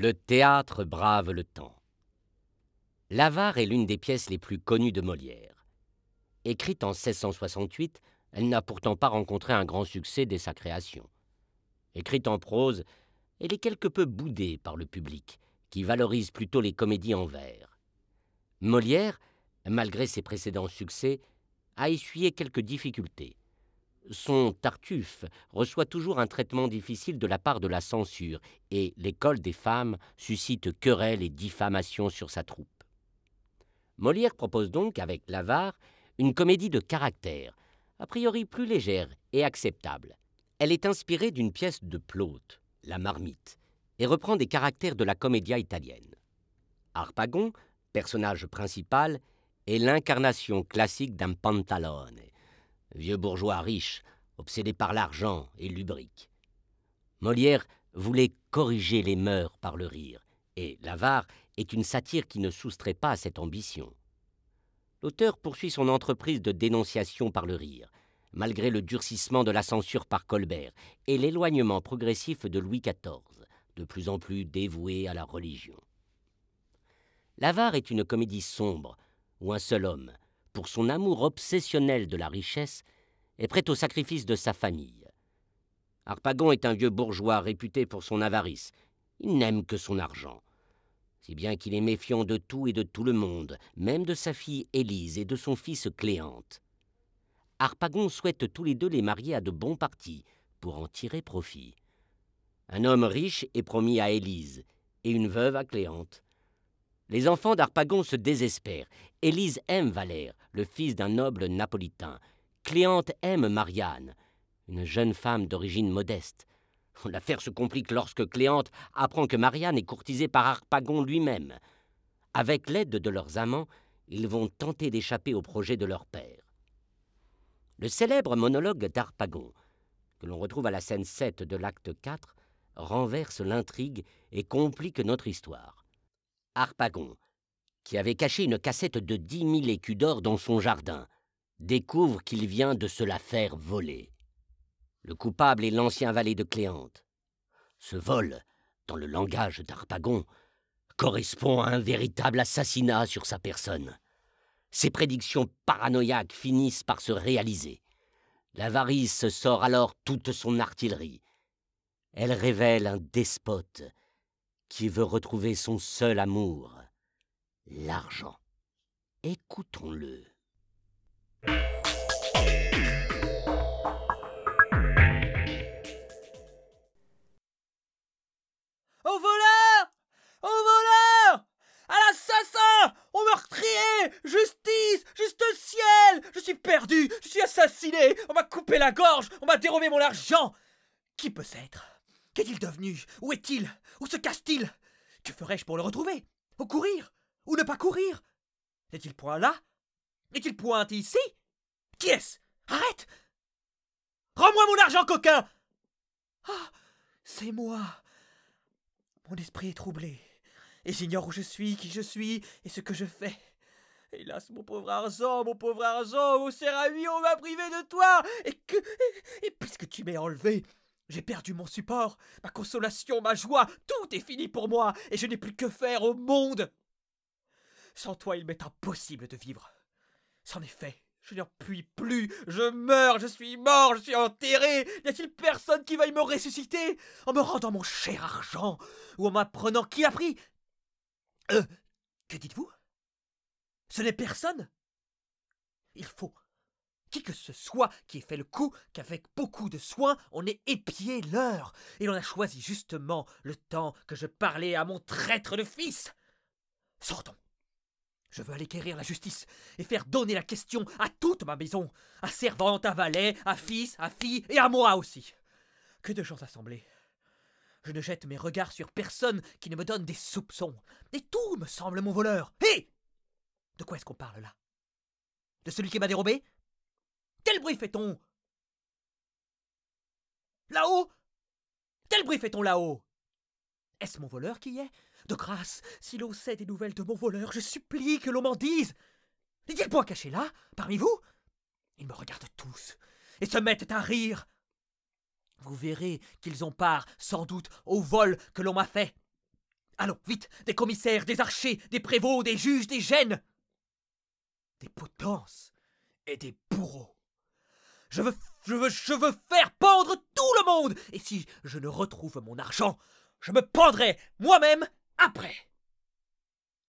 Le théâtre brave le temps. L'Avare est l'une des pièces les plus connues de Molière. Écrite en 1668, elle n'a pourtant pas rencontré un grand succès dès sa création. Écrite en prose, elle est quelque peu boudée par le public, qui valorise plutôt les comédies en vers. Molière, malgré ses précédents succès, a essuyé quelques difficultés. Son Tartuffe reçoit toujours un traitement difficile de la part de la censure et l'école des femmes suscite querelles et diffamations sur sa troupe. Molière propose donc, avec l'avare, une comédie de caractère, a priori plus légère et acceptable. Elle est inspirée d'une pièce de Plaute, La Marmite, et reprend des caractères de la commedia italienne. Harpagon, personnage principal, est l'incarnation classique d'un pantalone, vieux bourgeois riche, obsédé par l'argent et lubrique. Molière voulait corriger les mœurs par le rire, et l'avare est une satire qui ne soustrait pas à cette ambition. L'auteur poursuit son entreprise de dénonciation par le rire, malgré le durcissement de la censure par Colbert et l'éloignement progressif de Louis XIV, de plus en plus dévoué à la religion. L'avare est une comédie sombre, où un seul homme, pour son amour obsessionnel de la richesse, est prêt au sacrifice de sa famille. Harpagon est un vieux bourgeois réputé pour son avarice. Il n'aime que son argent. Si bien qu'il est méfiant de tout et de tout le monde, même de sa fille Élise et de son fils Cléante. Harpagon souhaite tous les deux les marier à de bons partis pour en tirer profit. Un homme riche est promis à Élise et une veuve à Cléante. Les enfants d'Arpagon se désespèrent. Élise aime Valère, le fils d'un noble napolitain. Cléante aime Marianne, une jeune femme d'origine modeste. L'affaire se complique lorsque Cléante apprend que Marianne est courtisée par Harpagon lui-même. Avec l'aide de leurs amants, ils vont tenter d'échapper au projet de leur père. Le célèbre monologue d'Harpagon, que l'on retrouve à la scène 7 de l'acte 4, renverse l'intrigue et complique notre histoire. Harpagon, qui avait caché une cassette de dix mille écus d'or dans son jardin, découvre qu'il vient de se la faire voler. Le coupable est l'ancien valet de Cléante. Ce vol, dans le langage d'Harpagon, correspond à un véritable assassinat sur sa personne. Ses prédictions paranoïaques finissent par se réaliser. L'avarice sort alors toute son artillerie. Elle révèle un despote qui veut retrouver son seul amour, l'argent. Écoutons-le. Au voleur! Au voleur! À l'assassin! Au meurtrier! Justice! Juste ciel! Je suis perdu! Je suis assassiné! On m'a coupé la gorge! On m'a dérobé mon argent! Qui peut être Qu'est-il devenu? Où est-il? Où se cache-t-il? Que ferais-je pour le retrouver? Ou courir? Ou ne pas courir? N'est-il point là? N'est-il point ici? Qui est-ce? Arrête! Rends-moi mon argent, coquin! Ah! C'est moi! Mon esprit est troublé, et j'ignore où je suis, qui je suis, et ce que je fais. Hélas, mon pauvre argent, mon pauvre argent, mon cher ami, on m'a privé de toi, et que. Et, puisque tu m'es enlevé, j'ai perdu mon support, ma consolation, ma joie, tout est fini pour moi, et je n'ai plus que faire au monde. Sans toi, il m'est impossible de vivre. C'en est fait. Je n'en puis plus. Je meurs. Je suis mort. Je suis enterré. N'y a-t-il personne qui veuille me ressusciter en me rendant mon cher argent ou en m'apprenant qui l'a pris? Euh, que dites-vous? Ce n'est personne? Il faut qui que ce soit qui ait fait le coup qu'avec beaucoup de soin on ait épié l'heure, et l'on a choisi justement le temps que je parlais à mon traître de fils. Sortons. Je veux aller quérir la justice et faire donner la question à toute ma maison, à servante, à valet, à fils, à fille et à moi aussi. Que de gens assemblés. Je ne jette mes regards sur personne qui ne me donne des soupçons, et tout me semble mon voleur. Hé De quoi est-ce qu'on parle là? De celui qui m'a dérobé? Quel bruit fait-on? Là-haut? Quel bruit fait-on là-haut? Est-ce mon voleur qui y est? De grâce, si l'on sait des nouvelles de mon voleur, je supplie que l'on m'en dise. N'est-il point caché là, parmi vous. Ils me regardent tous et se mettent à rire. Vous verrez qu'ils ont part, sans doute, au vol que l'on m'a fait. Allons, vite Des commissaires, des archers, des prévôts, des juges, des gènes. Des potences et des bourreaux je veux, je veux, je veux faire pendre tout le monde. Et si je ne retrouve mon argent, je me pendrai moi-même après